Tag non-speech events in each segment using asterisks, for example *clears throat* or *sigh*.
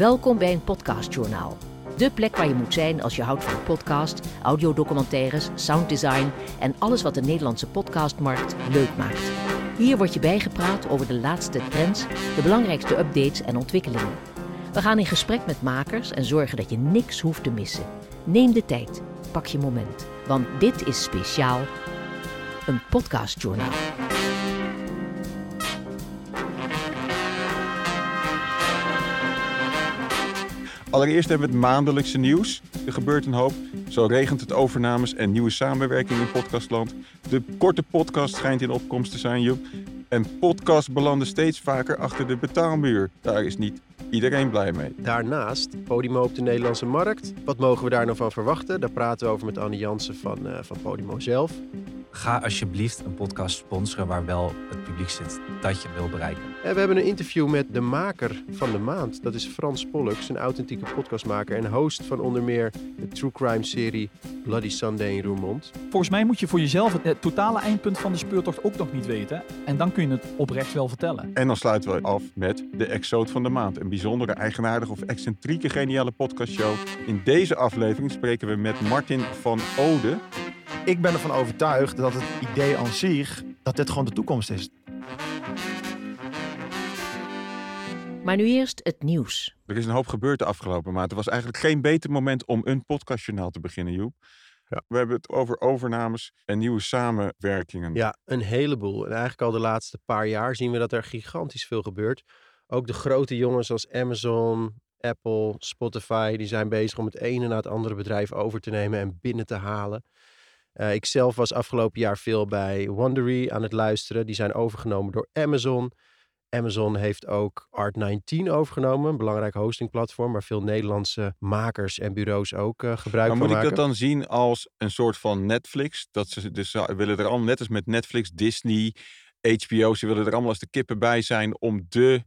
Welkom bij een podcastjournaal. De plek waar je moet zijn als je houdt van podcast, audiodocumentaires, sounddesign en alles wat de Nederlandse podcastmarkt leuk maakt. Hier wordt je bijgepraat over de laatste trends, de belangrijkste updates en ontwikkelingen. We gaan in gesprek met makers en zorgen dat je niks hoeft te missen. Neem de tijd, pak je moment, want dit is speciaal een podcastjournaal. Allereerst hebben we het maandelijkse nieuws. Er gebeurt een hoop. Zo regent het overnames en nieuwe samenwerking in podcastland. De korte podcast schijnt in opkomst te zijn, Joep. En podcasts belanden steeds vaker achter de betaalmuur. Daar is niet iedereen blij mee. Daarnaast, Podimo op de Nederlandse markt. Wat mogen we daar nou van verwachten? Daar praten we over met Anne Jansen van, uh, van Podimo zelf. Ga alsjeblieft een podcast sponsoren waar wel het publiek zit dat je wil bereiken. En we hebben een interview met de maker van de maand. Dat is Frans Pollux, een authentieke podcastmaker en host van onder meer de true crime serie Bloody Sunday in Roermond. Volgens mij moet je voor jezelf het, totale eindpunt van de speurtocht ook nog niet weten. En dan kun je het oprecht wel vertellen. En dan sluiten we af met de Exoot van de maand. Een bijzondere, eigenaardige of excentrieke geniale podcastshow. In deze aflevering spreken we met Martin van Ode. Ik ben ervan overtuigd dat het idee aan zich, dat dit gewoon de toekomst is. Maar nu eerst het nieuws. Er is een hoop gebeurd de afgelopen maand. Er was eigenlijk geen beter moment om een podcastjournaal te beginnen, Joep. Ja. We hebben het over overnames en nieuwe samenwerkingen. Ja, een heleboel. En eigenlijk al de laatste paar jaar zien we dat er gigantisch veel gebeurt. Ook de grote jongens als Amazon, Apple, Spotify, die zijn bezig om het ene na het andere bedrijf over te nemen en binnen te halen. Uh, ik zelf was afgelopen jaar veel bij Wondery aan het luisteren. Die zijn overgenomen door Amazon. Amazon heeft ook Art19 overgenomen, een belangrijk hostingplatform waar veel Nederlandse makers en bureaus ook uh, gebruik maar van moet maken. ik dat dan zien als een soort van Netflix? Dat ze dus willen er allemaal, net als met Netflix, Disney, HBO, ze willen er allemaal als de kippen bij zijn om de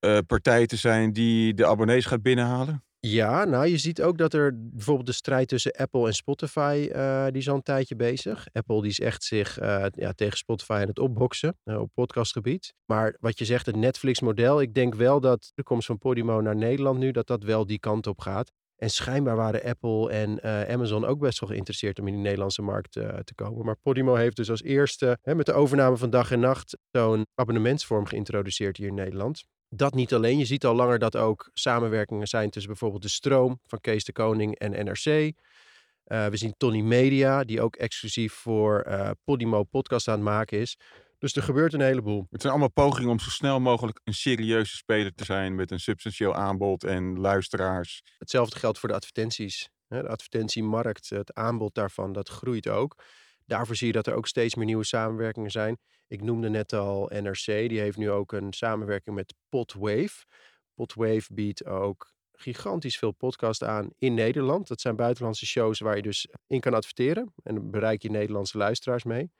uh, partij te zijn die de abonnees gaat binnenhalen? Ja, nou je ziet ook dat er bijvoorbeeld de strijd tussen Apple en Spotify, uh, die is al een tijdje bezig. Apple die is echt zich uh, ja, tegen Spotify aan het opboksen uh, op podcastgebied. Maar wat je zegt, het Netflix-model, ik denk wel dat de komst van Podimo naar Nederland nu, dat dat wel die kant op gaat. En schijnbaar waren Apple en Amazon ook best wel geïnteresseerd om in die Nederlandse markt te komen. Maar Podimo heeft dus als eerste hè, met de overname van dag en nacht zo'n abonnementsvorm geïntroduceerd hier in Nederland. Dat niet alleen. Je ziet al langer dat ook samenwerkingen zijn tussen bijvoorbeeld de Stroom van Kees de Koning en NRC. Uh, we zien Tony Media, die ook exclusief voor uh, Podimo podcast aan het maken is. Dus er gebeurt een heleboel. Het zijn allemaal pogingen om zo snel mogelijk een serieuze speler te zijn met een substantieel aanbod en luisteraars. Hetzelfde geldt voor de advertenties. De advertentiemarkt, het aanbod daarvan, dat groeit ook. Daarvoor zie je dat er ook steeds meer nieuwe samenwerkingen zijn. Ik noemde net al NRC, die heeft nu ook een samenwerking met Podwave. Podwave biedt ook gigantisch veel podcast aan in Nederland. Dat zijn buitenlandse shows waar je dus in kan adverteren. En dan bereik je Nederlandse luisteraars mee.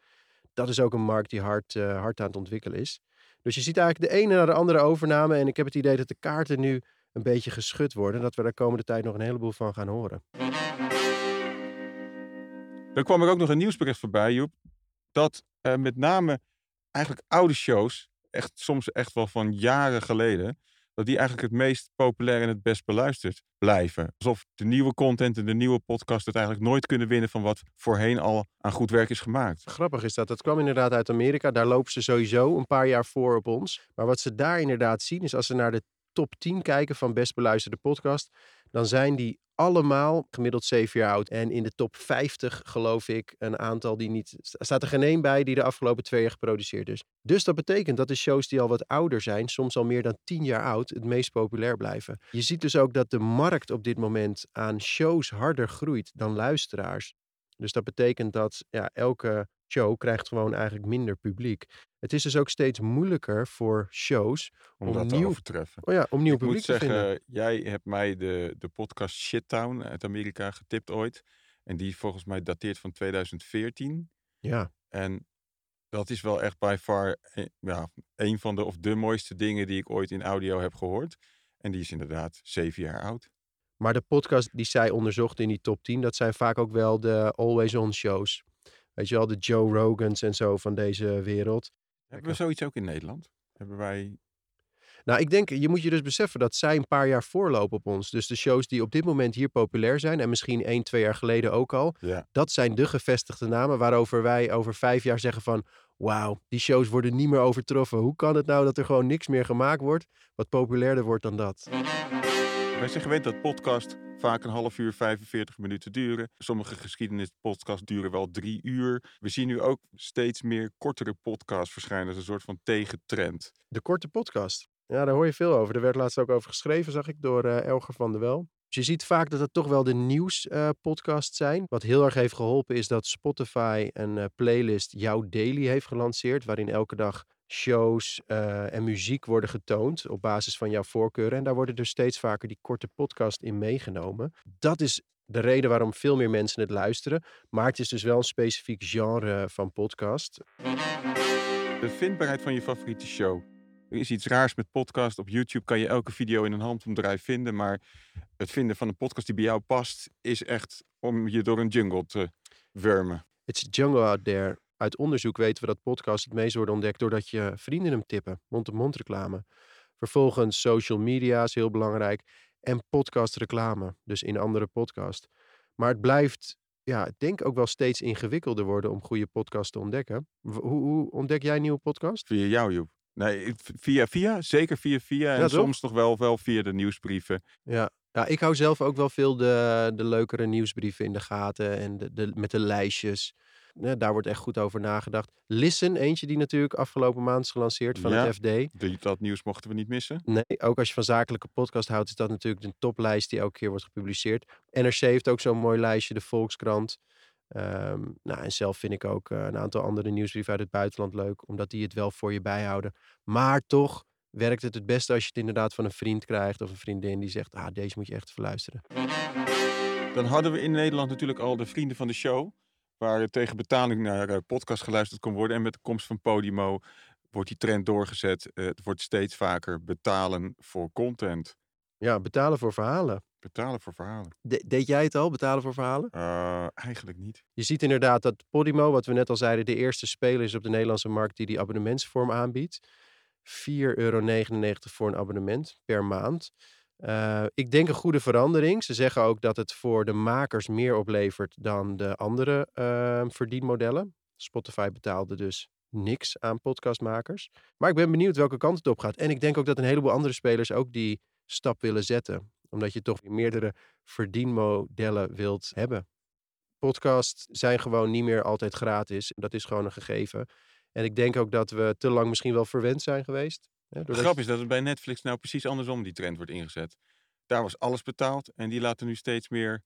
Dat is ook een markt die hard, uh, hard aan het ontwikkelen is. Dus je ziet eigenlijk de ene naar de andere overname. En ik heb het idee dat de kaarten nu een beetje geschud worden. En dat we de komende tijd nog een heleboel van gaan horen. Dan kwam er ook nog een nieuwsbericht voorbij, Joep. Dat met name eigenlijk oude shows, echt, soms echt wel van jaren geleden, dat die eigenlijk het meest populair en het best beluisterd blijven. Alsof de nieuwe content en de nieuwe podcast het eigenlijk nooit kunnen winnen van wat voorheen al aan goed werk is gemaakt. Grappig is dat. Dat kwam inderdaad uit Amerika. Daar lopen ze sowieso een paar jaar voor op ons. Maar wat ze daar inderdaad zien is als ze naar de top 10 kijken van best beluisterde podcast, dan zijn die allemaal gemiddeld 7 jaar oud. En in de top 50 geloof ik een aantal die niet... staat er geen één bij die de afgelopen twee jaar geproduceerd is. Dus dat betekent dat de shows die al wat ouder zijn, soms al meer dan 10 jaar oud, het meest populair blijven. Je ziet dus ook dat de markt op dit moment aan shows harder groeit dan luisteraars. Dus dat betekent dat ja, elke show krijgt gewoon eigenlijk minder publiek. Het is dus ook steeds moeilijker voor shows om, om dat nieuw, te overtreffen. Oh ja, om nieuw Ik publiek moet zeggen, vinden. jij hebt mij de, de podcast Shittown uit Amerika getipt ooit. En die volgens mij dateert van 2014. Ja, En dat is wel echt by far eh, ja, een van de of de mooiste dingen die ik ooit in audio heb gehoord. En die is inderdaad zeven jaar oud. Maar de podcast die zij onderzocht in die top 10, dat zijn vaak ook wel de always on shows. Weet je wel, de Joe Rogans en zo van deze wereld. Hebben we zoiets ook in Nederland? Hebben wij Nou, ik denk, je moet je dus beseffen dat zij een paar jaar voorlopen op ons. Dus de shows die op dit moment hier populair zijn, en misschien één, twee jaar geleden ook al, Ja. dat zijn de gevestigde namen waarover wij over vijf jaar zeggen van, wauw, die shows worden niet meer overtroffen. Hoe kan het nou dat er gewoon niks meer gemaakt wordt wat populairder wordt dan dat? Wij zijn gewend dat podcast vaak een half uur, 45 minuten duren. Sommige geschiedenispodcasts duren wel drie uur. We zien nu ook steeds meer kortere podcasts verschijnen als een soort van tegentrend. De korte podcast. Ja, daar hoor je veel over. Er werd laatst ook over geschreven, zag ik, door eh, Elger van der Wel. Dus je ziet vaak dat het toch wel de nieuwspodcasts zijn. Wat heel erg heeft geholpen is dat Spotify een eh, playlist Jouw Daily heeft gelanceerd. Waarin elke dag shows eh, en muziek worden getoond op basis van jouw voorkeuren. En daar worden dus steeds vaker die korte podcast in meegenomen. Dat is de reden waarom veel meer mensen het luisteren. Maar het is dus wel een specifiek genre van podcast. De vindbaarheid van je favoriete show. Er is iets raars met podcast. Op YouTube kan je elke video in een handomdraai vinden. Maar het vinden van een podcast die bij jou past, is echt om je door een jungle te wurmen. It's jungle out there. Uit onderzoek weten we dat podcasts het meest worden ontdekt doordat je vrienden hem tippen. Mond-to-mond reclame. Vervolgens social media is heel belangrijk. En podcast reclame. Dus in andere podcast. Maar het blijft, ja, ik denk ook wel steeds ingewikkelder worden om goede podcasts te ontdekken. Hoe, hoe ontdek jij nieuwe podcast? Via jou, Joep. Nee, via via. Zeker via via. En Ja, toch? soms nog wel, wel via de nieuwsbrieven. Ja. ja, ik hou zelf ook wel veel de, de leukere nieuwsbrieven in de gaten. En de, de, met de lijstjes. Ja, daar wordt echt goed over nagedacht. Listen, eentje die natuurlijk afgelopen maand is gelanceerd van Ja. het FD. Dat nieuws mochten we niet missen. Nee, ook als je van zakelijke podcast houdt, is dat natuurlijk de toplijst die elke keer wordt gepubliceerd. NRC heeft ook zo'n mooi lijstje, de Volkskrant. Ehm, nou, en zelf vind ik ook eh, een aantal andere nieuwsbrieven uit het buitenland leuk, omdat die het wel voor je bijhouden. Maar toch werkt het het beste als je het inderdaad van een vriend krijgt of een vriendin die zegt, ah, deze moet je echt verluisteren. Dan hadden we in Nederland natuurlijk al de vrienden van de show. Waar tegen betaling naar eh, podcast geluisterd kon worden. En met de komst van Podimo wordt die trend doorgezet. Eh, het wordt steeds vaker betalen voor content. Ja, betalen voor verhalen. Betalen voor verhalen. De- deed jij het al, betalen voor verhalen? Eh, eigenlijk niet. Je ziet inderdaad dat Podimo, wat we net al zeiden, de eerste speler is op de Nederlandse markt die die abonnementsvorm aanbiedt. 4,99 euro voor een abonnement per maand. Eh, ik denk een goede verandering. Ze zeggen ook dat het voor de makers meer oplevert dan de andere eh, verdienmodellen. Spotify betaalde dus niks aan podcastmakers. Maar ik ben benieuwd welke kant het op gaat. En ik denk ook dat een heleboel andere spelers ook die stap willen zetten. Omdat je toch meerdere verdienmodellen wilt hebben podcasts zijn gewoon niet meer altijd gratis. Dat is gewoon een gegeven. En ik denk ook dat we te lang misschien wel verwend zijn geweest. Hè, De grap is dat het bij Netflix nou precies andersom die trend wordt ingezet. Daar was alles betaald. En die laten nu steeds meer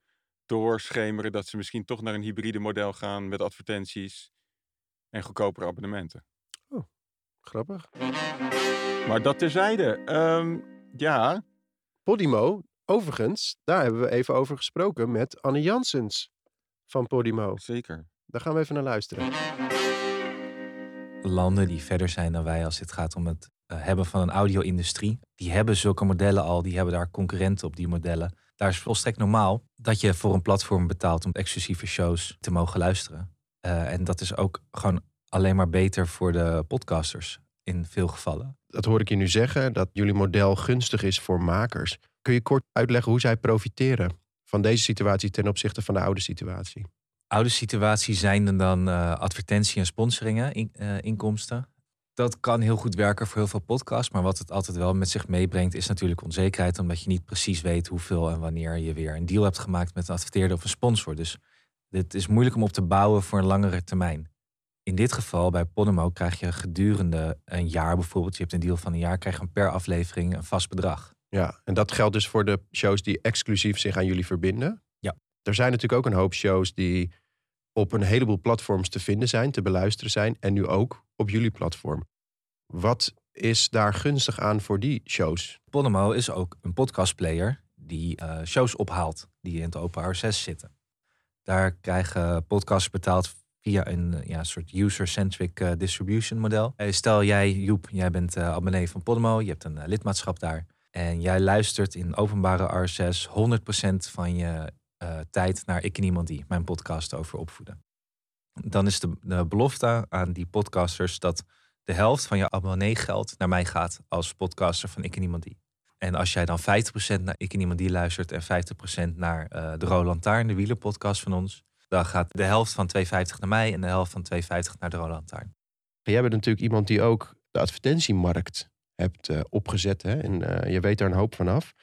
doorschemeren dat ze misschien toch naar een hybride model gaan met advertenties en goedkopere abonnementen. Grappig. Maar dat terzijde. Ehm, ja, Podimo, overigens, daar hebben we even over gesproken met Anne Janssens van Podimo. zeker. Daar gaan we even naar luisteren. landen die verder zijn dan wij als het gaat om het hebben van een audio-industrie. Die hebben zulke modellen al, die hebben daar concurrenten op die modellen. Daar is volstrekt normaal dat je voor een platform betaalt om exclusieve shows te mogen luisteren. Eh, en dat is ook gewoon alleen maar beter voor de podcasters in veel gevallen. Dat hoor ik je nu zeggen, dat jullie model gunstig is voor makers. Kun je kort uitleggen hoe zij profiteren van deze situatie ten opzichte van de oude situatie? Oude situatie zijn dan eh, advertentie- en sponsoringen in, eh, inkomsten. Dat kan heel goed werken voor heel veel podcasts. Maar wat het altijd wel met zich meebrengt is natuurlijk onzekerheid. Omdat je niet precies weet hoeveel en wanneer je weer een deal hebt gemaakt met een adverteerder of een sponsor. Dus dit is moeilijk om op te bouwen voor een langere termijn. In dit geval bij Podimo krijg je gedurende een jaar bijvoorbeeld. Je hebt een deal van een jaar, krijg je per aflevering een vast bedrag. Ja, en dat geldt dus voor de shows die exclusief zich aan jullie verbinden. Ja. Er zijn natuurlijk ook een hoop shows die op een heleboel platforms te vinden zijn, te beluisteren zijn. En nu ook op jullie platform. Wat is daar gunstig aan voor die shows? Podimo is ook een podcastplayer die eh, shows ophaalt die in het open RSS zitten. Daar krijgen podcasts betaald via een eh, ja, soort user-centric eh, distribution model. Stel jij, Joep, jij bent abonnee van Podimo, je hebt een lidmaatschap daar. En jij luistert in openbare RSS 100% van je eh, tijd naar Ik en Iemand Die, mijn podcast over opvoeden. Dan is de, belofte aan die podcasters dat de helft van je abonneegeld naar mij gaat als podcaster van Ik en Niemand Die. En als jij dan 50% naar Ik en Niemand Die luistert en 50% naar eh, de Roland Taarn, de wielerpodcast van ons, dan gaat de helft van 2,50 naar mij en de helft van 2,50 naar de Roland Taarn. Jij bent natuurlijk iemand die ook de advertentiemarkt hebt eh, opgezet. Hè? En je weet daar een hoop van af.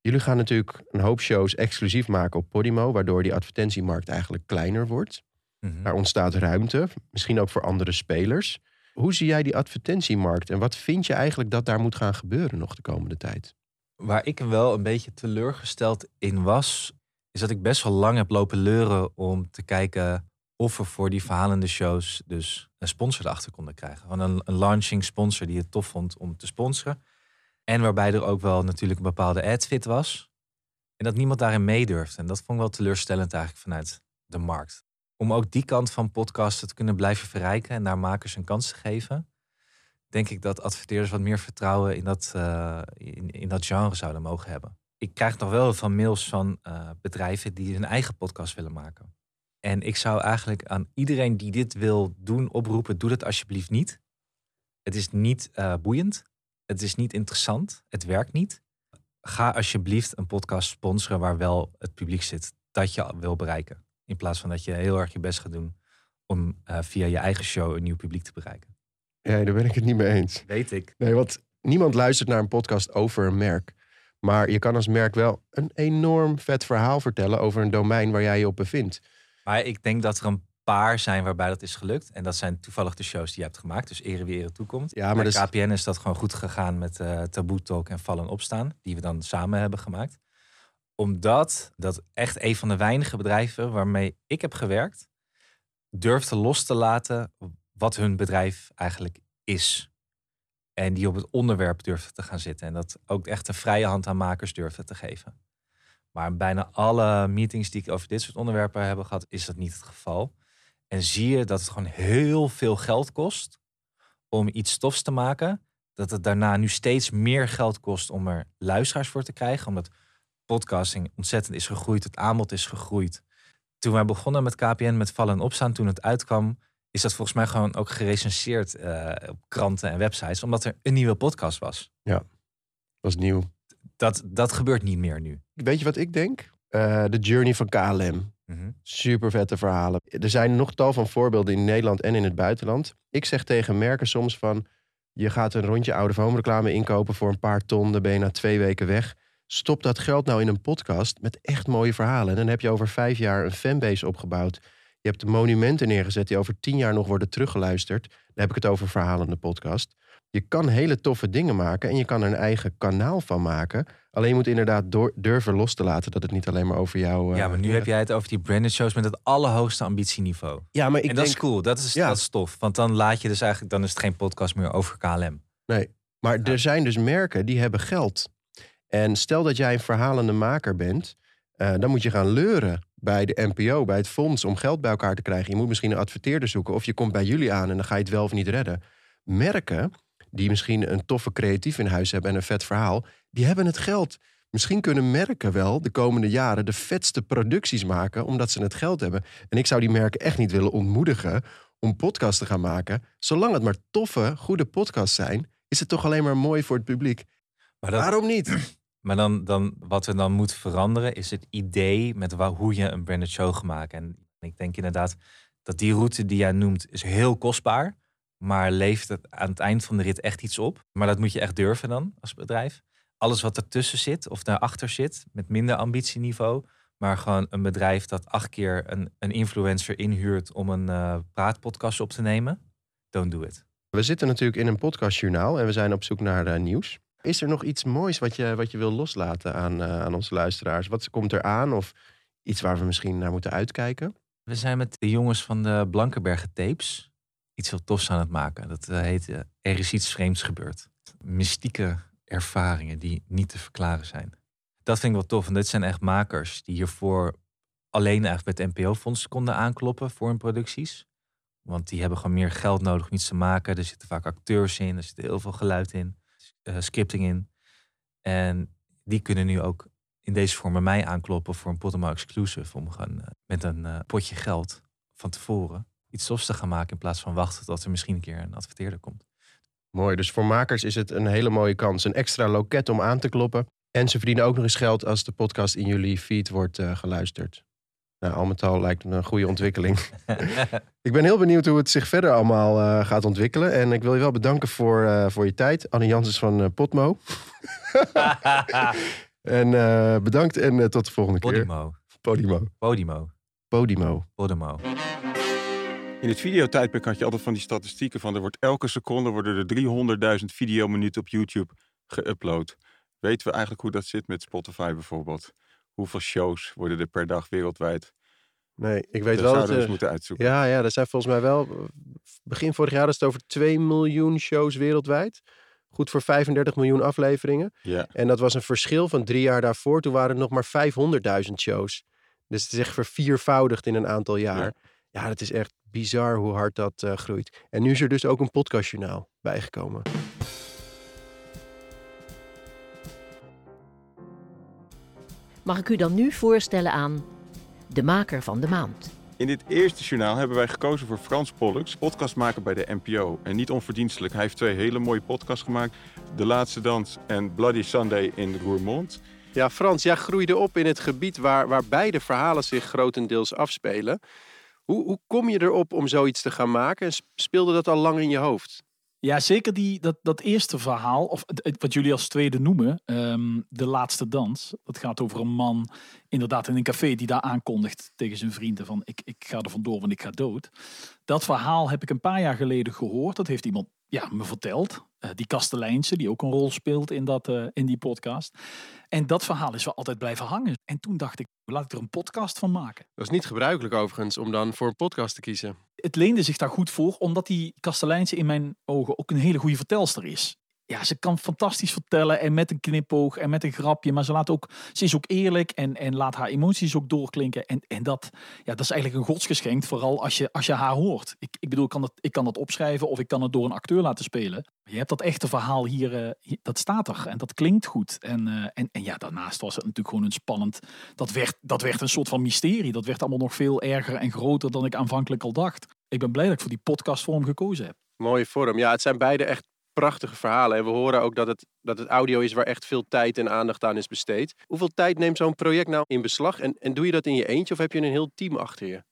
Jullie gaan natuurlijk een hoop shows exclusief maken op Podimo, waardoor die advertentiemarkt eigenlijk kleiner wordt. Mhm. Daar ontstaat ruimte, misschien ook voor andere spelers. Hoe zie jij die advertentiemarkt en wat vind je eigenlijk dat daar moet gaan gebeuren nog de komende tijd? Waar ik wel een beetje teleurgesteld in was, is dat ik best wel lang heb lopen leuren om te kijken of we voor die verhalende shows dus een sponsor erachter konden krijgen. Gewoon een, een launching sponsor die het tof vond om te sponsoren. En waarbij er ook wel natuurlijk een bepaalde adfit was. En dat niemand daarin meedurfde. En dat vond ik wel teleurstellend eigenlijk vanuit de markt. Om ook die kant van podcasten te kunnen blijven verrijken en daar makers een kans te geven, denk ik dat adverteerders wat meer vertrouwen in dat, eh, in, in dat genre zouden mogen hebben. Ik krijg nog wel van mails van eh, bedrijven die hun eigen podcast willen maken. En ik zou eigenlijk aan iedereen die dit wil doen oproepen, doe dat alsjeblieft niet. Het is niet eh, boeiend. Het is niet interessant. Het werkt niet. Ga alsjeblieft een podcast sponsoren waar wel het publiek zit dat je wil bereiken. In plaats van dat je heel erg je best gaat doen om eh, via je eigen show een nieuw publiek te bereiken. Ja, daar ben ik het niet mee eens. Weet ik. Nee, want niemand luistert naar een podcast over een merk. Maar je kan als merk wel een enorm vet verhaal vertellen over een domein waar jij je op bevindt. Maar ik denk dat er een paar zijn waarbij dat is gelukt. En dat zijn toevallig de shows die je hebt gemaakt. Dus ere wie ere toekomt. Ja, maar Bij is- KPN is dat gewoon goed gegaan met eh Taboe Talk en Vallen Opstaan. Die we dan samen hebben gemaakt. Omdat dat echt een van de weinige bedrijven waarmee ik heb gewerkt... durfde los te laten wat hun bedrijf eigenlijk is. En die op het onderwerp durfde te gaan zitten. En dat ook echt een vrije hand aan makers durfde te geven. Maar bijna alle meetings die ik over dit soort onderwerpen heb gehad, is dat niet het geval. En zie je dat het gewoon heel veel geld kost om iets stofs te maken. Dat het daarna nu steeds meer geld kost om er luisteraars voor te krijgen. Omdat podcasting ontzettend is gegroeid, het aanbod is gegroeid. Toen wij begonnen met KPN, met Vallen en Opstaan, toen het uitkwam, is dat volgens mij gewoon ook gerecenseerd eh, op kranten en websites. Omdat er een nieuwe podcast was. was nieuw. Dat, dat gebeurt niet meer nu. Weet je wat ik denk? Eh, de journey van KLM. Mhm. Super vette verhalen. Er zijn nog tal van voorbeelden in Nederland en in het buitenland. Ik zeg tegen merken soms van... je gaat een rondje oude foamreclame inkopen voor een paar ton... dan ben je na twee weken weg. Stop dat geld nou in een podcast met echt mooie verhalen. En dan heb je over vijf jaar een fanbase opgebouwd. Je hebt monumenten neergezet die over tien jaar nog worden teruggeluisterd. Dan heb ik het over verhalende podcast. Je kan hele toffe dingen maken en je kan er een eigen kanaal van maken. Alleen je moet inderdaad door, durven los te laten dat het niet alleen maar over jou... eh, Ja, maar nu heb jij het over die branded shows met het allerhoogste ambitieniveau. Ja, maar ik en dat denk... is cool, dat is, Ja. dat is tof. Want dan laat je dus eigenlijk, dan is het geen podcast meer over KLM. Nee, maar er zijn dus merken die hebben geld. En stel dat jij een verhalende maker bent, eh, dan moet je gaan leuren bij de NPO, bij het fonds, om geld bij elkaar te krijgen. Je moet misschien een adverteerder zoeken of je komt bij jullie aan en dan ga je het wel of niet redden. Merken die misschien een toffe creatief in huis hebben en een vet verhaal, die hebben het geld. Misschien kunnen merken wel de komende jaren de vetste producties maken, omdat ze het geld hebben. En ik zou die merken echt niet willen ontmoedigen om podcasts te gaan maken. Zolang het maar toffe, goede podcasts zijn, is het toch alleen maar mooi voor het publiek. Maar, dat, Waarom niet? *clears throat* maar dan, dan, wat er dan moet veranderen is het idee met hoe je een branded show gaat maken. En ik denk inderdaad dat die route die jij noemt is heel kostbaar. Maar levert het aan het eind van de rit echt iets op. Maar dat moet je echt durven dan als bedrijf. Alles wat ertussen zit of daarachter zit met minder ambitieniveau. Maar gewoon een bedrijf dat acht keer een, een influencer inhuurt om een eh, praatpodcast op te nemen. Don't do it. We zitten natuurlijk in een podcastjournaal en we zijn op zoek naar eh, nieuws. Is er nog iets moois wat je, wat je wil loslaten aan, eh, aan onze luisteraars? Wat komt er aan of iets waar we misschien naar moeten uitkijken? We zijn met de jongens van de Blankenbergen Tapes iets heel tofs aan het maken. Dat eh, heet eh, Er is iets vreemds gebeurd. Mystieke ervaringen die niet te verklaren zijn. Dat vind ik wel tof. En dit zijn echt makers die hiervoor alleen eigenlijk bij het NPO-fonds konden aankloppen voor hun producties. Want die hebben gewoon meer geld nodig om iets te maken. Er zitten vaak acteurs in, er zit heel veel geluid in, eh, scripting in. En die kunnen nu ook in deze vorm bij mij aankloppen voor een Podimo exclusive. Om eh, met een potje geld van tevoren iets tofs te gaan maken. In plaats van wachten tot er misschien een keer een adverteerder komt. Mooi, dus voor makers is het een hele mooie kans. Een extra loket om aan te kloppen. En ze verdienen ook nog eens geld als de podcast in jullie feed wordt uh, geluisterd. Nou, al met al lijkt het een goede ontwikkeling. *laughs* ik ben heel benieuwd hoe het zich verder allemaal uh, gaat ontwikkelen. En ik wil je wel bedanken voor, uh, voor je tijd. Anne Janssens van Potmo. *laughs* en bedankt en tot de volgende Podimo. keer. Podimo. Podimo. Podimo. Podimo. In het videotijdperk had je altijd van die statistieken van er wordt elke seconde worden er 300.000 videominuten op YouTube geüpload. Weten we eigenlijk hoe dat zit met Spotify bijvoorbeeld? Hoeveel shows worden er per dag wereldwijd? Nee, ik weet dat wel dat we er, eens moeten uitzoeken. Ja, ja, er zijn volgens mij wel... Begin vorig jaar is het over 2 miljoen shows wereldwijd. Goed voor 35 miljoen afleveringen. Ja. En dat was een verschil van drie jaar daarvoor. Toen waren het nog maar 500.000 shows. Dus het is echt verviervoudigd in een aantal jaar. Ja. Ja, dat is echt bizar hoe hard dat uh, groeit. En nu is er dus ook een podcastjournaal bijgekomen. Mag ik u dan nu voorstellen aan de maker van de maand? In dit eerste journaal hebben wij gekozen voor Frans Pollux, podcastmaker bij de NPO. En niet onverdienstelijk, hij heeft twee hele mooie podcasts gemaakt. De Laatste Dans en Bloody Sunday in Roermond. Ja, Frans, jij groeide op in het gebied waar, waar beide verhalen zich grotendeels afspelen. Hoe, hoe kom je erop om zoiets te gaan maken? En speelde dat al lang in je hoofd? Ja, zeker die, dat, dat eerste verhaal, of wat jullie als tweede noemen, um, De Laatste Dans. Dat gaat over een man, inderdaad in een café, die daar aankondigt tegen zijn vrienden van ik, ik ga er vandoor, want ik ga dood. Dat verhaal heb ik een paar jaar geleden gehoord. Dat heeft iemand ja, me verteld. Uh, die Kastelijnse, die ook een rol speelt in, dat, uh, in die podcast. En dat verhaal is wel altijd blijven hangen. En toen dacht ik, laat ik er een podcast van maken. Dat is niet gebruikelijk overigens om dan voor een podcast te kiezen. Het leende zich daar goed voor, omdat die Kastelijnse in mijn ogen ook een hele goede vertelster is. Ja, ze kan fantastisch vertellen en met een knipoog en met een grapje. Maar ze, laat ook, ze is ook eerlijk en, en laat haar emoties ook doorklinken. En, en dat, ja, dat is eigenlijk een godsgeschenk, vooral als je, als je haar hoort. Ik, ik bedoel, ik kan, dat, ik kan dat opschrijven of ik kan het door een acteur laten spelen. Je hebt dat echte verhaal hier, hier dat staat er en dat klinkt goed. En, uh, en, en ja, daarnaast was het natuurlijk gewoon een spannend... Dat werd, dat werd een soort van mysterie. Dat werd allemaal nog veel erger en groter dan ik aanvankelijk al dacht. Ik ben blij dat ik voor die podcastvorm gekozen heb. Mooie vorm. Ja, het zijn beide echt prachtige verhalen. En we horen ook dat het, dat het audio is waar echt veel tijd en aandacht aan is besteed. Hoeveel tijd neemt zo'n project nou in beslag? En, en doe je dat in je eentje of heb je een heel team achter je?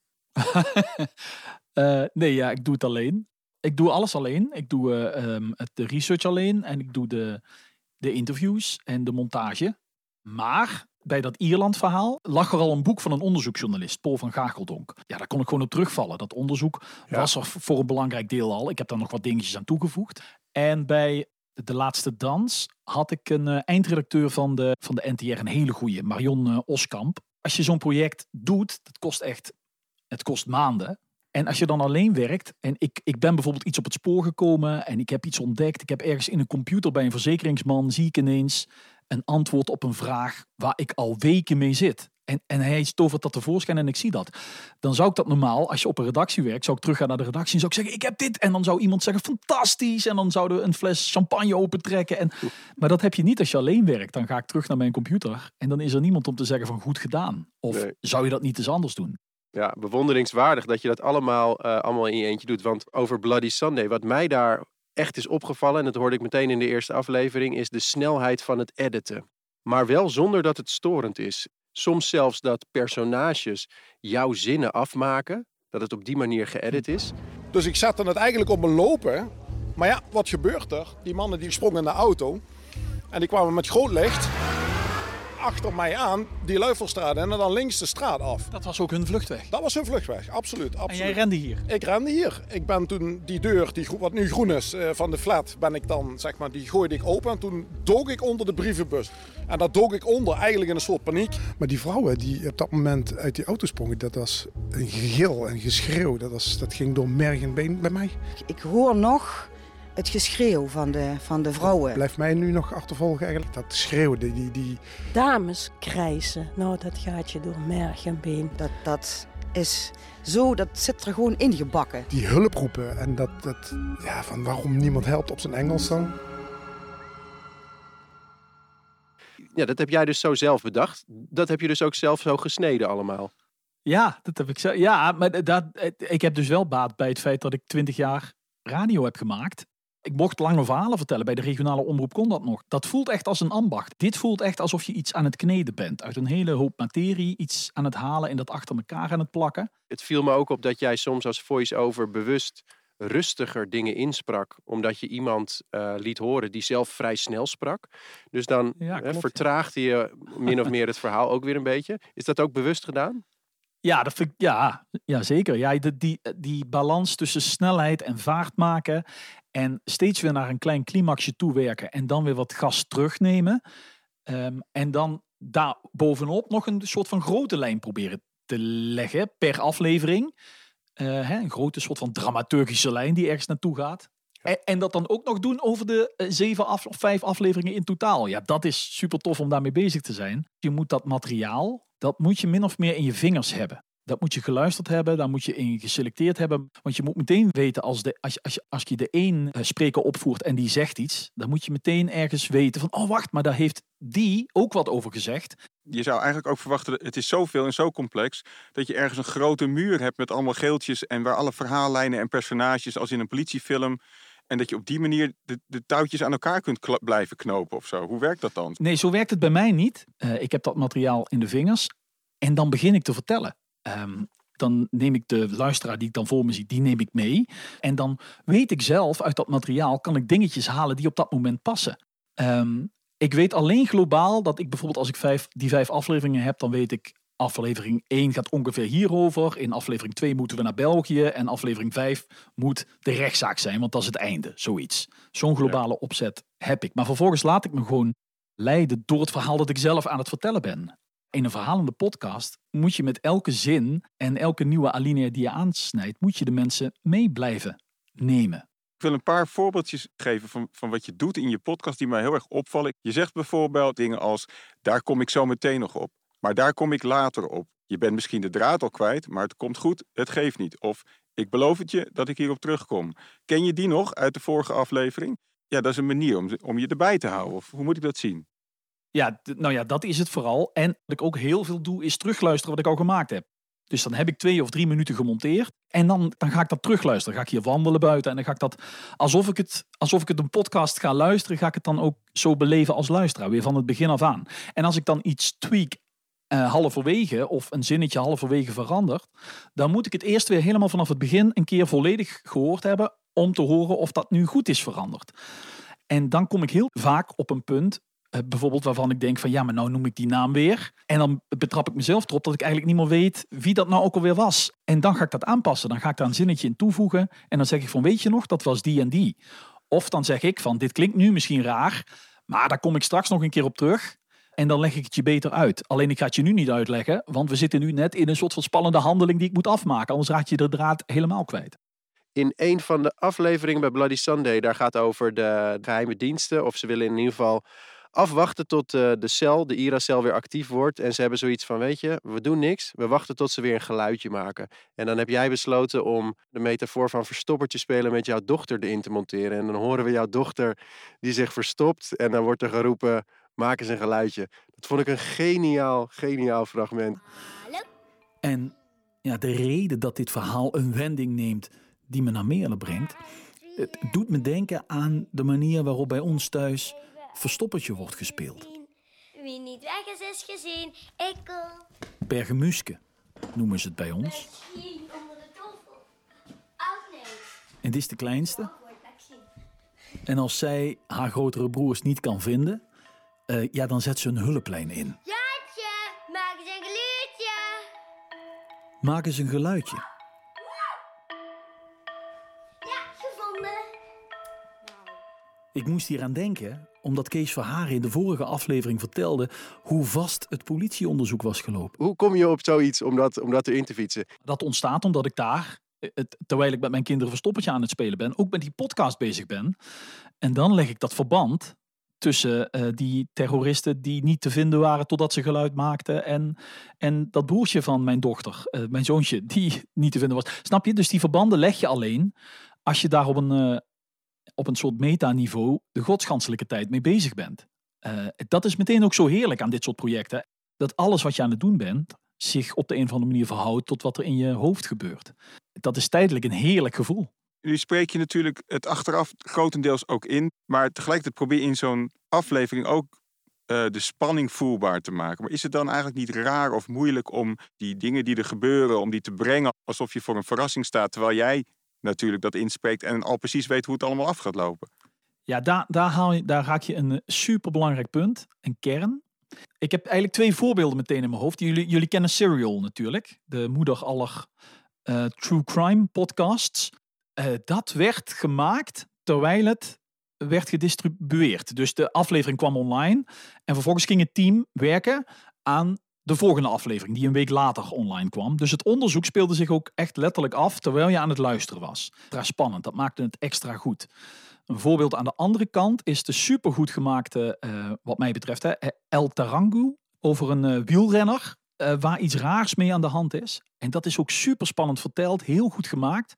uh, *laughs* nee, ja, ik doe het alleen. Ik doe alles alleen. Ik doe uh, um, de research alleen en ik doe de, de interviews en de montage. Maar bij dat Ierland-verhaal lag er al een boek van een onderzoeksjournalist, Paul van Gageldonk. Ja, daar kon ik gewoon op terugvallen. Dat onderzoek ja. was er voor een belangrijk deel al. Ik heb daar nog wat dingetjes aan toegevoegd. En bij De Laatste Dans had ik een uh, eindredacteur van de, van de NTR, een hele goede, Marion uh, Oskamp. Als je zo'n project doet, dat kost echt, het kost maanden. En als je dan alleen werkt, en ik, ik ben bijvoorbeeld iets op het spoor gekomen en ik heb iets ontdekt. Ik heb ergens in een computer bij een verzekeringsman, zie ik ineens een antwoord op een vraag waar ik al weken mee zit. En, en hij tovert dat tevoorschijn en ik zie dat. Dan zou ik dat normaal, als je op een redactie werkt, zou ik teruggaan naar de redactie en zou ik zeggen, ik heb dit. En dan zou iemand zeggen, fantastisch. En dan zouden we een fles champagne opentrekken. En, maar dat heb je niet als je alleen werkt. Dan ga ik terug naar mijn computer en dan is er niemand om te zeggen van goed gedaan. Of Nee. zou je dat niet eens anders doen? Ja, bewonderingswaardig dat je dat allemaal, eh, allemaal in je eentje doet. Want over Bloody Sunday, wat mij daar echt is opgevallen, en dat hoorde ik meteen in de eerste aflevering, is de snelheid van het editen. Maar wel zonder dat het storend is. Soms zelfs dat personages jouw zinnen afmaken, dat het op die manier geëdit is. Dus ik zette het eigenlijk op mijn lopen. Maar ja, wat gebeurt er? Die mannen die sprongen in de auto. En die kwamen met groot licht achter mij aan, die Luifelstraat in en dan links de straat af. Dat was ook hun vluchtweg. Dat was hun vluchtweg, absoluut. absoluut. En jij rende hier. Ik rende hier. Ik ben toen die deur, die, wat nu groen is, eh, van de flat, ben ik dan, zeg maar, die gooide ik open. En toen dook ik onder de brievenbus. En daar dook ik onder, eigenlijk in een soort paniek. Maar die vrouwen die op dat moment uit die auto sprongen, dat was een gegil en geschreeuw. Dat, was, dat ging door merg en been bij mij. Ik hoor nog het geschreeuw van de, van de vrouwen. Blijft mij nu nog achtervolgen eigenlijk. Dat schreeuwen, die, die, die Dames krijsen, nou dat gaat je door merg en been. Dat, dat is zo, dat zit er gewoon ingebakken. die hulproepen en dat, dat ja, van waarom niemand helpt op zijn Engels dan. Ja, dat heb jij dus zo zelf bedacht. Dat heb je dus ook zelf zo gesneden allemaal. Ja, dat heb ik zo. Ja, maar dat, ik heb dus wel baat bij het feit dat ik twintig jaar radio heb gemaakt. Ik mocht lange verhalen vertellen. Bij de regionale omroep kon dat nog. Dat voelt echt als een ambacht. Dit voelt echt alsof je iets aan het kneden bent. Uit een hele hoop materie iets aan het halen en dat achter elkaar aan het plakken. Het viel me ook op dat jij soms als voice-over bewust rustiger dingen insprak. Omdat je iemand uh, liet horen die zelf vrij snel sprak. Dus dan Ja, hè, klopt, vertraagde je min of meer het verhaal ook weer een beetje. Is dat ook bewust gedaan? Ja, dat vind ik, ja, ja zeker. Ja, die, die, die balans tussen snelheid en vaart maken. En steeds weer naar een klein climaxje toewerken. En dan weer wat gas terugnemen. Ehm, en dan daar bovenop nog een soort van grote lijn proberen te leggen per aflevering. Eh, hè, een grote soort van dramaturgische lijn die ergens naartoe gaat. En, en dat dan ook nog doen over de eh, zeven af, of vijf afleveringen in totaal. Ja, dat is super tof om daarmee bezig te zijn. Je moet dat materiaal, dat moet je min of meer in je vingers hebben. Dat moet je geluisterd hebben, daar moet je in geselecteerd hebben. Want je moet meteen weten, als, de, als, je, als, je, als je de één eh, spreker opvoert en die zegt iets, dan moet je meteen ergens weten van, oh wacht, maar daar heeft die ook wat over gezegd. Je zou eigenlijk ook verwachten, het is zoveel en zo complex, dat je ergens een grote muur hebt met allemaal geeltjes en waar alle verhaallijnen en personages als in een politiefilm. En dat je op die manier de, de touwtjes aan elkaar kunt kla- blijven knopen of zo. Hoe werkt dat dan? Nee, zo werkt het bij mij niet. Eh, ik heb dat materiaal in de vingers en dan begin ik te vertellen. Ehm, dan neem ik de luisteraar die ik dan voor me zie, die neem ik mee. En dan weet ik zelf uit dat materiaal, kan ik dingetjes halen die op dat moment passen. Ehm, ik weet alleen globaal dat ik bijvoorbeeld als ik vijf, die vijf afleveringen heb, dan weet ik aflevering 1 gaat ongeveer hierover. In aflevering 2 moeten we naar België. En aflevering 5 moet de rechtszaak zijn, want dat is het einde. Zoiets. Zo'n globale opzet heb ik. Maar vervolgens laat ik me gewoon leiden door het verhaal dat ik zelf aan het vertellen ben. In een verhalende podcast moet je met elke zin en elke nieuwe alinea die je aansnijdt, moet je de mensen mee blijven nemen. Ik wil een paar voorbeeldjes geven van, van wat je doet in je podcast die mij heel erg opvallen. Je zegt bijvoorbeeld dingen als, daar kom ik zo meteen nog op. Maar daar kom ik later op. Je bent misschien de draad al kwijt, maar het komt goed, het geeft niet. Of, ik beloof het je dat ik hierop terugkom. Ken je die nog uit de vorige aflevering? Ja, dat is een manier om, om je erbij te houden. Of hoe moet ik dat zien? Ja, nou ja, dat is het vooral. En wat ik ook heel veel doe, is terugluisteren wat ik al gemaakt heb. Dus dan heb ik twee of drie minuten gemonteerd. En dan, dan ga ik dat terugluisteren. Ga ik hier wandelen buiten. En dan ga ik dat, alsof ik, het, alsof ik het een podcast ga luisteren, ga ik het dan ook zo beleven als luisteraar. Weer van het begin af aan. En als ik dan iets tweak eh halverwege of een zinnetje halverwege verandert, dan moet ik het eerst weer helemaal vanaf het begin een keer volledig gehoord hebben om te horen of dat nu goed is veranderd. En dan kom ik heel vaak op een punt, bijvoorbeeld waarvan ik denk van ja, maar nou noem ik die naam weer. En dan betrap ik mezelf erop dat ik eigenlijk niet meer weet wie dat nou ook alweer was. En dan ga ik dat aanpassen. Dan ga ik daar een zinnetje in toevoegen. En dan zeg ik van weet je nog, dat was die en die. Of dan zeg ik van dit klinkt nu misschien raar, maar daar kom ik straks nog een keer op terug. En dan leg ik het je beter uit. Alleen ik ga het je nu niet uitleggen, want we zitten nu net in een soort van spannende handeling die ik moet afmaken. Anders raak je de draad helemaal kwijt. In een van de afleveringen bij Bloody Sunday, daar gaat over de geheime diensten. Of ze willen in ieder geval afwachten tot eh, de cel, de IRA-cel, weer actief wordt. En ze hebben zoiets van, weet je, we doen niks. We wachten tot ze weer een geluidje maken. En dan heb jij besloten om de metafoor van verstoppertje spelen met jouw dochter erin te monteren. En dan horen we jouw dochter die zich verstopt. En dan wordt er geroepen, maak eens een geluidje. Dat vond ik een geniaal, geniaal fragment. En ja, de reden dat dit verhaal een wending neemt die me naar Meerlen brengt, het doet me denken aan de manier waarop bij ons thuis verstoppertje wordt gespeeld. Wie niet weg is, is gezien. Ik al. Bergemuske noemen ze het bij ons. Onder de tafel. Agnes. En dit is de kleinste. Maxine. En als zij haar grotere broers niet kan vinden, eh, ja, dan zet ze een hulplijn in. Jaatje, maak eens een geluidje. Maak eens een geluidje. Ja, gevonden. Ik moest hier aan denken, omdat Kees Verharen in de vorige aflevering vertelde hoe vast het politieonderzoek was gelopen. Hoe kom je op zoiets om dat, om dat erin te fietsen? Dat ontstaat omdat ik daar, terwijl ik met mijn kinderen verstoppertje aan het spelen ben, ook met die podcast bezig ben. En dan leg ik dat verband tussen eh, die terroristen die niet te vinden waren totdat ze geluid maakten en, en dat broertje van mijn dochter, eh, mijn zoontje, die niet te vinden was. Snap je? Dus die verbanden leg je alleen als je daar op een, eh, op een soort metaniveau de godsganselijke tijd mee bezig bent. Eh, dat is meteen ook zo heerlijk aan dit soort projecten. Dat alles wat je aan het doen bent, zich op de een of andere manier verhoudt tot wat er in je hoofd gebeurt. Dat is tijdelijk een heerlijk gevoel. Nu spreek je natuurlijk het achteraf grotendeels ook in. Maar tegelijkertijd probeer je in zo'n aflevering ook eh, de spanning voelbaar te maken. Maar is het dan eigenlijk niet raar of moeilijk om die dingen die er gebeuren, om die te brengen alsof je voor een verrassing staat, terwijl jij natuurlijk dat inspreekt en al precies weet hoe het allemaal af gaat lopen? Ja, daar, daar, haal je, daar raak je een superbelangrijk punt, een kern. Ik heb eigenlijk twee voorbeelden meteen in mijn hoofd. Jullie, jullie kennen Serial natuurlijk, de moeder aller eh, true crime podcasts. Eh, dat werd gemaakt terwijl het werd gedistribueerd. Dus de aflevering kwam online en vervolgens ging het team werken aan de volgende aflevering, die een week later online kwam. Dus het onderzoek speelde zich ook echt letterlijk af terwijl je aan het luisteren was. Extra spannend, dat maakte het extra goed. Een voorbeeld aan de andere kant is de supergoed gemaakte, uh, wat mij betreft, hè, El Tarangu over een uh, wielrenner uh, waar iets raars mee aan de hand is. En dat is ook super spannend verteld, heel goed gemaakt.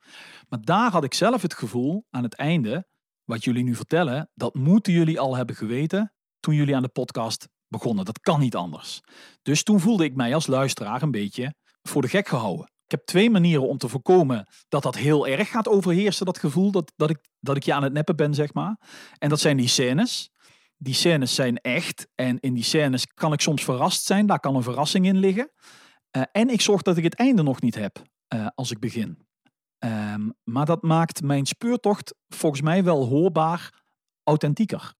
Maar daar had ik zelf het gevoel aan het einde, wat jullie nu vertellen, dat moeten jullie al hebben geweten toen jullie aan de podcast begonnen. Dat kan niet anders. Dus toen voelde ik mij als luisteraar een beetje voor de gek gehouden. Ik heb twee manieren om te voorkomen dat dat heel erg gaat overheersen, dat gevoel dat, dat, ik, dat ik je aan het neppen ben, zeg maar. En dat zijn die scènes. Die scènes zijn echt en in die scènes kan ik soms verrast zijn, daar kan een verrassing in liggen. Uh, en ik zorg dat ik het einde nog niet heb uh, als ik begin. Um, maar dat maakt mijn speurtocht volgens mij wel hoorbaar authentieker.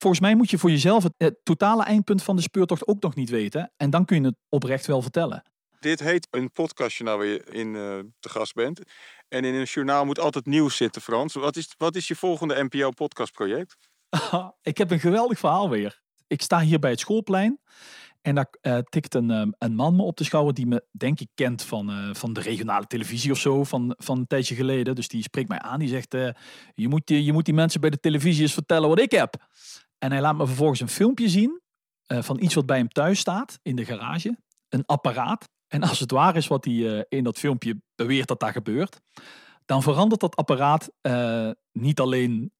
Volgens mij moet je voor jezelf het, het, totale eindpunt van de speurtocht ook nog niet weten. En dan kun je het oprecht wel vertellen. Dit heet een podcastjournaal waar je in uh, te gast bent. En in een journaal moet altijd nieuws zitten, Frans. Wat is, wat is je volgende NPO-podcastproject? *laughs* ik heb een geweldig verhaal weer. Ik sta hier bij het schoolplein. En daar uh, tikt een, um, een man me op de schouder die me, denk ik, kent van, uh, van de regionale televisie of zo, van, van een tijdje geleden. Dus die spreekt mij aan. Die zegt, uh, je, moet, je, je moet die mensen bij de televisie eens vertellen wat ik heb. En hij laat me vervolgens een filmpje zien van iets wat bij hem thuis staat in de garage. Een apparaat. En als het waar is wat hij in dat filmpje beweert dat daar gebeurt, dan verandert dat apparaat niet alleen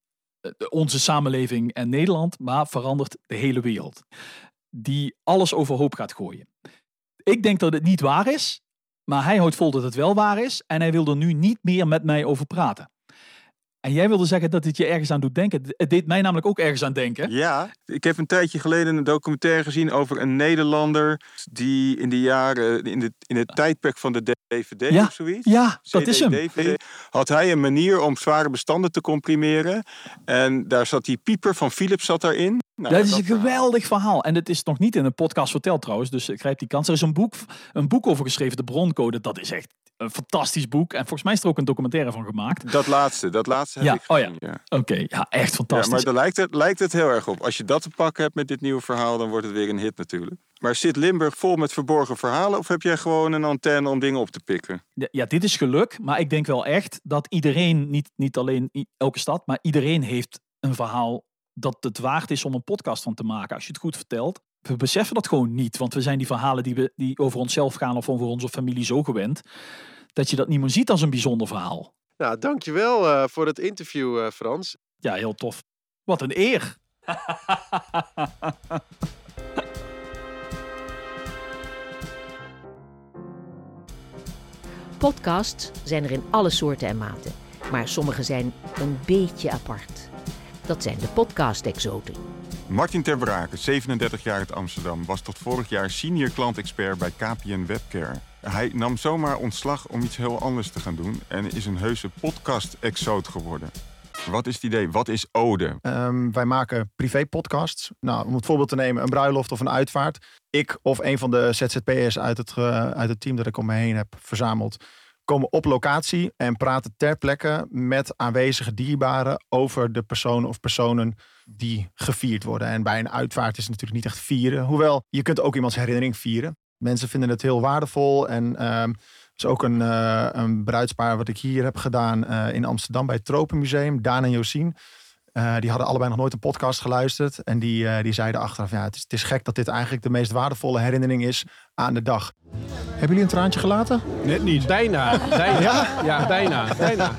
onze samenleving en Nederland, maar verandert de hele wereld. Die alles overhoop gaat gooien. Ik denk dat het niet waar is, maar hij houdt vol dat het wel waar is en hij wil er nu niet meer met mij over praten. En jij wilde zeggen dat het je ergens aan doet denken. Het deed mij namelijk ook ergens aan denken. Ja, ik heb een tijdje geleden een documentaire gezien over een Nederlander die in de jaren, in, de, in het tijdperk van de DVD ja, of zoiets. Ja, dat is hem. DVD, had hij een manier om zware bestanden te comprimeren. En daar zat die pieper van Philips zat daarin. Nou, dat is een geweldig verhaal. En het is nog niet in een podcast verteld trouwens. Dus ik grijp die kans. Er is een boek, een boek over geschreven, De Broncode. Dat is echt een fantastisch boek. En volgens mij is er ook een documentaire van gemaakt. Dat laatste, dat laatste heb ja. ik gezien, Oh ja, ja. oké. Okay. Ja, echt fantastisch. Ja, maar daar lijkt het, lijkt het heel erg op. Als je dat te pakken hebt met dit nieuwe verhaal, dan wordt het weer een hit natuurlijk. Maar zit Limburg vol met verborgen verhalen of heb jij gewoon een antenne om dingen op te pikken? Ja, ja, dit is geluk. Maar ik denk wel echt dat iedereen, niet, niet alleen elke stad, maar iedereen heeft een verhaal dat het waard is om een podcast van te maken. Als je het goed vertelt. We beseffen dat gewoon niet. Want we zijn die verhalen die, we, die over onszelf gaan of over onze familie zo gewend. Dat je dat niet meer ziet als een bijzonder verhaal. Nou, dankjewel uh, voor het interview, uh, Frans. Ja, heel tof. Wat een eer. *laughs* Podcasts zijn er in alle soorten en maten. Maar sommige zijn een beetje apart. Dat zijn de podcast-exoten. Martin Ter Braken, 37 jaar uit Amsterdam, was tot vorig jaar senior klantexpert bij KPN Webcare. Hij nam zomaar ontslag om iets heel anders te gaan doen en is een heuse podcast-exoot geworden. Wat is het idee? Wat is Ode? Um, wij maken privé-podcasts. Nou, om het voorbeeld te nemen, een bruiloft of een uitvaart. Ik of een van de ZZP'ers uit het, uh, uit het team dat ik om me heen heb verzameld komen op locatie en praten ter plekke met aanwezige dierbaren over de personen of personen die gevierd worden. En bij een uitvaart is natuurlijk niet echt vieren. Hoewel, je kunt ook iemands herinnering vieren. Mensen vinden het heel waardevol. En um, is ook een, uh, een bruidspaar wat ik hier heb gedaan uh, in Amsterdam bij het Tropenmuseum. Daan en Josien. Uh, die hadden allebei nog nooit een podcast geluisterd. En die, uh, die zeiden achteraf, ja, het is, het is gek dat dit eigenlijk de meest waardevolle herinnering is aan de dag. Hebben jullie een traantje gelaten? Net niet. Bijna. bijna. Ja? Ja, bijna. bijna.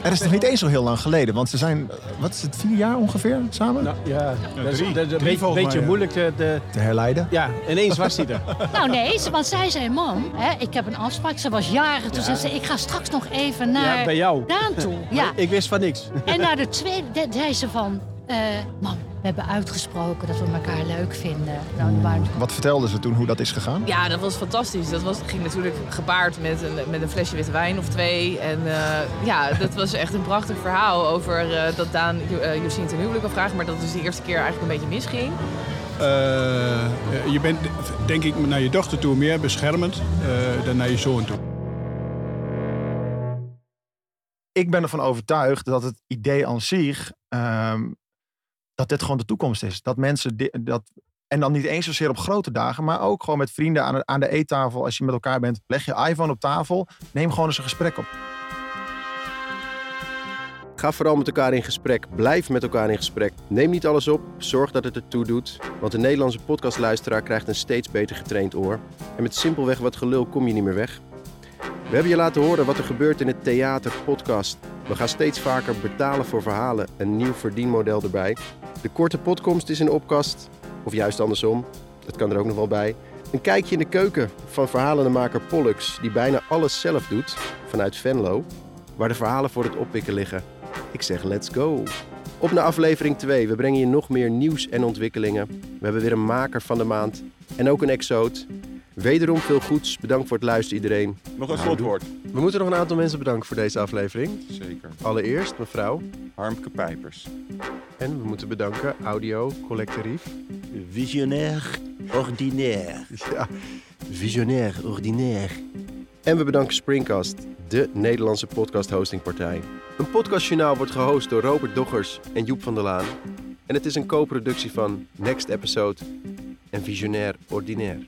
Het is nog niet eens zo heel lang geleden, want ze zijn, wat is het, vier jaar ongeveer samen Nou, ja, dat is, drie. dat is een Drie beetje, moeilijk te, te herleiden. Ja, ineens was hij er. *laughs* Nou nee, want zij zei, mam, hè, ik heb een afspraak. Ze was jarig. Toen Ja. zei ze, ik ga straks nog even naar Ja, bij jou. Daan toe. *laughs* Ja. Ik wist van niks. En na de tweede de- zei ze van, eh, mam, we hebben uitgesproken dat we elkaar leuk vinden. Nou, Wat vertelden ze toen hoe dat is gegaan? Ja, dat was fantastisch. Dat was, ging natuurlijk gepaard met een, met een flesje witte wijn of twee. En eh, ja, dat was echt een prachtig verhaal over eh, dat Daan eh, Josien ten huwelijk vragen. Maar dat dus de eerste keer eigenlijk een beetje misging. Eh, je bent denk ik naar je dochter toe meer beschermend eh, dan naar je zoon toe. Ik ben ervan overtuigd dat het idee aan zich, ehm, dat dit gewoon de toekomst is. Dat mensen, dat, en dan niet eens zozeer op grote dagen, maar ook gewoon met vrienden aan de, aan de eettafel. Als je met elkaar bent, leg je iPhone op tafel, neem gewoon eens een gesprek op. Ga vooral met elkaar in gesprek. Blijf met elkaar in gesprek. Neem niet alles op. Zorg dat het ertoe doet. Want de Nederlandse podcastluisteraar krijgt een steeds beter getraind oor. En met simpelweg wat gelul kom je niet meer weg. We hebben je laten horen wat er gebeurt in het theater podcast. We gaan steeds vaker betalen voor verhalen. Een nieuw verdienmodel erbij. De korte podkomst is in opkast. Of juist andersom. Dat kan er ook nog wel bij. Een kijkje in de keuken van verhalenmaker Pollux, die bijna alles zelf doet, vanuit Venlo, waar de verhalen voor het oppikken liggen. Ik zeg let's go. Op naar aflevering 2. We brengen je nog meer nieuws en ontwikkelingen. We hebben weer een maker van de maand en ook een exoot. Wederom veel goeds. Bedankt voor het luisteren iedereen. Nog een slotwoord. We moeten nog een aantal mensen bedanken voor deze aflevering. Zeker. Allereerst mevrouw. Harmke Pijpers. En we moeten bedanken Audio Collectief. Visionair ordinair. Ja, visionair ordinair. En we bedanken Springcast, de Nederlandse podcast hostingpartij. Een podcastjournaal wordt gehost door Robert Doggers en Joep van der Laan. En het is een co-productie van Next Episode en Visionair Ordinaire.